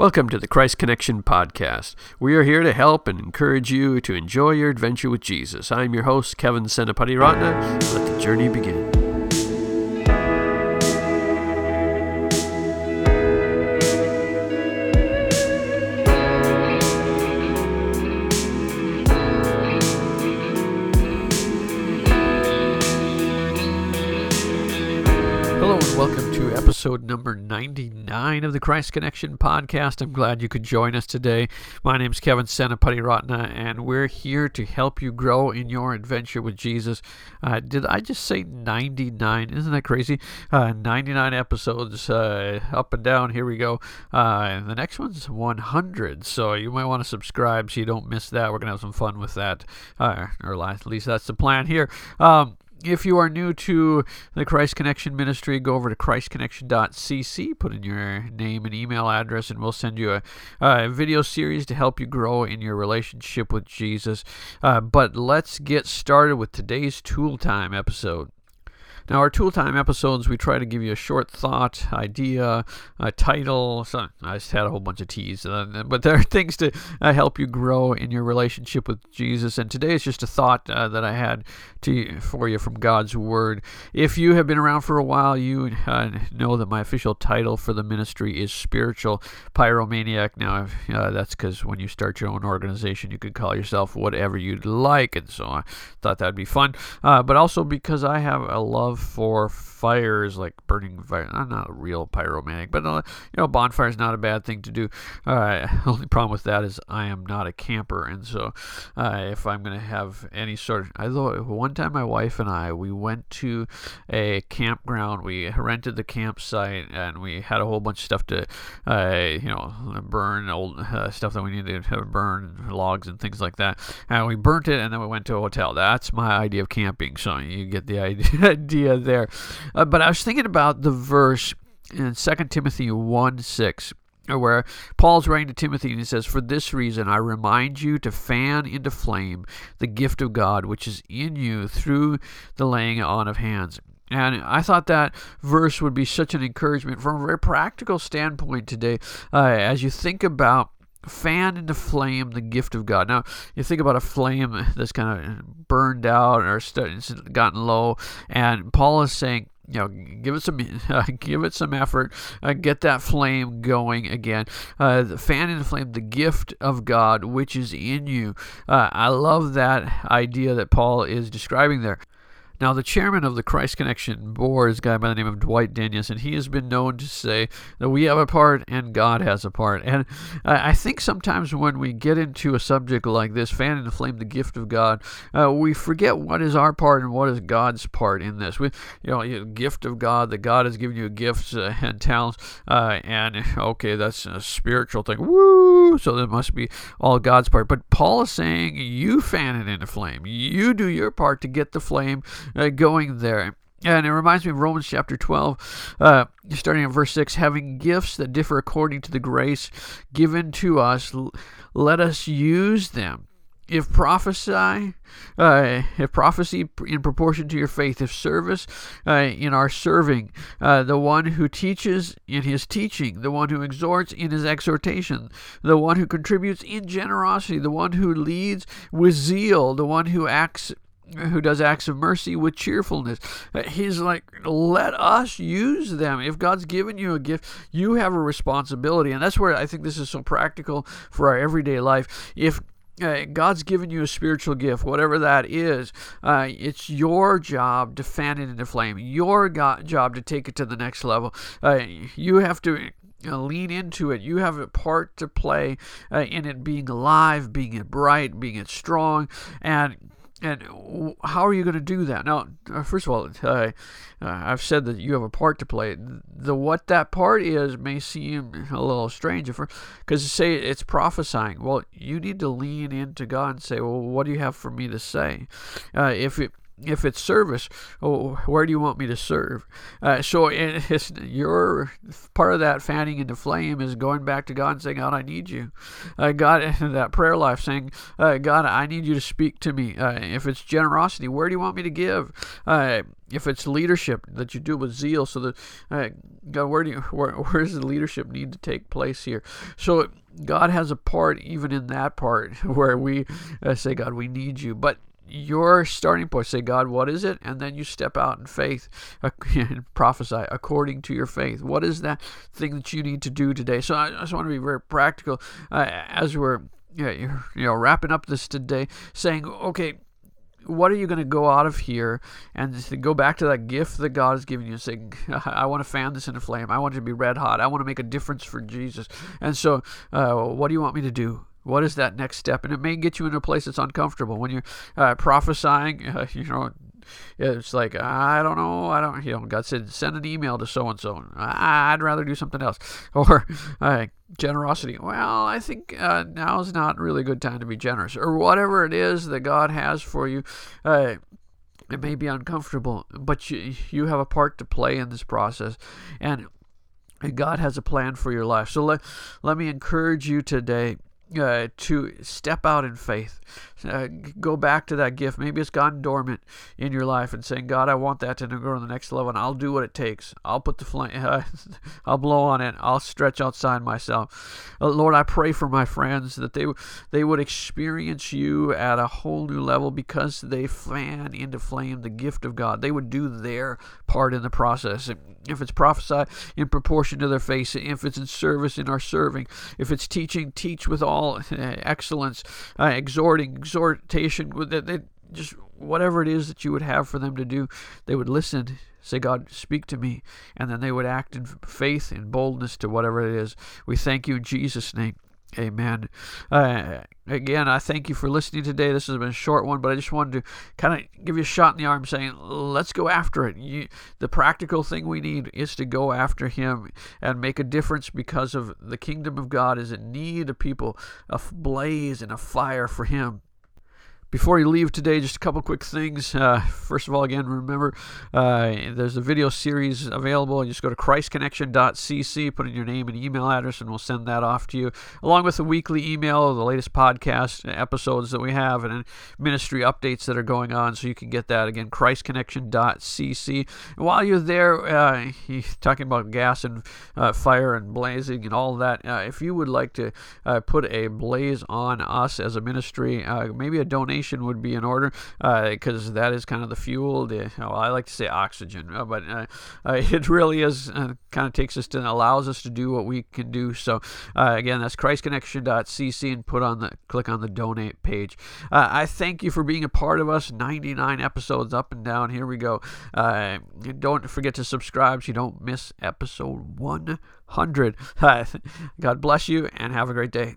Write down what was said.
Welcome to the Christ Connection Podcast. We are here to help and encourage you to enjoy your adventure with Jesus. I'm your host, Kevin Senapatiratne. Let the journey begin. Episode number 99 of the Christ Connection podcast. I'm glad you could join us today. My name is Kevin Senapatiratne, and we're here to help you grow in your adventure with Jesus. Uh, did I just say 99? Isn't that crazy? Uh, 99 episodes uh, up and down. Here we go. Uh, the next one's 100, so you might want to subscribe so you don't miss that. We're going to have some fun with that, uh, or at least that's the plan here. Um, if you are new to the Christ Connection Ministry, go over to christconnection.cc, put in your name and email address, and we'll send you a, a video series to help you grow in your relationship with Jesus. Uh, but let's get started with today's Tool Time episode. Now, our tool time episodes, we try to give you a short thought, idea, a title. So I just had a whole bunch of teas, uh, but there are things to uh, help you grow in your relationship with Jesus. And today is just a thought uh, that I had to for you from God's Word. If you have been around for a while, you uh, know that my official title for the ministry is Spiritual Pyromaniac. Now, that's because when you start your own organization, you could call yourself whatever you'd like, and so I thought that'd be fun. But also because I have a love for fires, like burning fire. I'm not a real pyromaniac, but uh, you know, bonfire is not a bad thing to do. Uh, only problem with that is I am not a camper, and so uh, if I'm going to have any sort of, I thought one time my wife and I we went to a campground, we rented the campsite, and we had a whole bunch of stuff to, uh, you know, burn old uh, stuff that we needed to burn logs and things like that, and we burnt it, and then we went to a hotel. That's my idea of camping. So you get the idea there. Uh, but I was thinking about the verse in 2 Timothy 1 6 where Paul's writing to Timothy and he says, For this reason I remind you to fan into flame the gift of God which is in you through the laying on of hands. And I thought that verse would be such an encouragement from a very practical standpoint today uh, as you think about fan into flame the gift of God. Now, you think about a flame that's kind of burned out or gotten low, and Paul is saying, you know, give it some, uh, give it some effort, uh, get that flame going again. Uh, fan into flame the gift of God which is in you. Uh, I love that idea that Paul is describing there. Now, the chairman of the Christ Connection board is a guy by the name of Dwight Daniels, and he has been known to say that we have a part and God has a part. And I think sometimes when we get into a subject like this, fan and flame the gift of God, uh, we forget what is our part and what is God's part in this. We, you know, gift of God, that God has given you gifts uh, and talents, uh, and okay, that's a spiritual thing. Woo! So that must be all God's part. But Paul is saying you fan it into flame. You do your part to get the flame uh, going there. And it reminds me of Romans chapter 12, uh, starting at verse 6 having gifts that differ according to the grace given to us, let us use them. If prophesy, uh, if prophecy in proportion to your faith, if service uh, in our serving, uh, the one who teaches in his teaching, the one who exhorts in his exhortation, the one who contributes in generosity, the one who leads with zeal, the one who acts who does acts of mercy with cheerfulness. Uh, he's like, let us use them. If God's given you a gift, you have a responsibility. And that's where I think this is so practical for our everyday life. If uh, God's given you a spiritual gift, whatever that is. Uh, it's your job to fan it into flame. Your job to take it to the next level. Uh, you have to uh, lean into it. You have a part to play uh, in it being alive, being it bright, being it strong, and and how are you going to do that? Now, uh, first of all, uh, I've said that you have a part to play. The what that part is may seem a little strange, because say it's prophesying. Well, you need to lean into God and say, "Well, what do you have for me to say?" Uh, if it if it's service, oh, where do you want me to serve? Uh, so it's your part of that fanning into flame is going back to God and saying, God, I need you. Uh, God, that prayer life saying, uh, God, I need you to speak to me. Uh, if it's generosity, where do you want me to give? Uh, if it's leadership that you do with zeal, so that uh, God, where do you where where does the leadership need to take place here? So God has a part even in that part where we say, God, we need you, but your starting point. Say, God, what is it? And then you step out in faith and prophesy according to your faith. What is that thing that you need to do today? So I just want to be very practical uh, as we're you know wrapping up this today, saying, okay. What are you going to go out of here and go back to that gift that God has given you and say, I want to fan this into flame. I want it to be red hot. I want to make a difference for Jesus. And so, uh, what do you want me to do? What is that next step? And it may get you in a place that's uncomfortable when you're uh, prophesying. Uh, you know, it's like I don't know. I don't. You know, God said send an email to so and so. I'd rather do something else. Or uh, generosity. Well, I think uh, now is not really a good time to be generous. Or whatever it is that God has for you. Uh, it may be uncomfortable, but you you have a part to play in this process, and and God has a plan for your life. So let let me encourage you today uh, to step out in faith. Uh, go back to that gift. Maybe it's gone dormant in your life and saying, God, I want that to go to the next level and I'll do what it takes. I'll put the flame, uh, I'll blow on it. I'll stretch outside myself. Uh, Lord, I pray for my friends that they, they would experience you at a whole new level because they fan into flame the gift of God. They would do their part in the process. If it's prophesy in proportion to their faith, if it's in service in our serving, if it's teaching, teach with all all excellence, uh, exhorting, exhortation, they, they, just whatever it is that you would have for them to do, they would listen, say, God, speak to me, and then they would act in faith and boldness to whatever it is. We thank you in Jesus' name. Amen. Uh, again, I thank you for listening today. This has been a short one, but I just wanted to kind of give you a shot in the arm saying, let's go after it. You, the practical thing we need is to go after Him and make a difference because of the kingdom of God is in need of people, a blaze and a fire for Him. Before you leave today, just a couple quick things. Uh, first of all, again, remember uh, there's a video series available. You just go to christconnection.cc, put in your name and email address, and we'll send that off to you, along with the weekly email, of the latest podcast episodes that we have, and ministry updates that are going on. So you can get that again, christconnection.cc. And while you're there, uh, he's talking about gas and uh, fire and blazing and all that. Uh, if you would like to uh, put a blaze on us as a ministry, maybe a donation would be in order because uh, that is kind of the fuel. The, well, I like to say oxygen, uh, but uh, it really is kind of takes us to allows us to do what we can do. So again, that's ChristConnection.cc and put on the click on the donate page. I thank you for being a part of us. 99 episodes up and down. Here we go. don't forget to subscribe so you don't miss episode 100. God bless you and have a great day.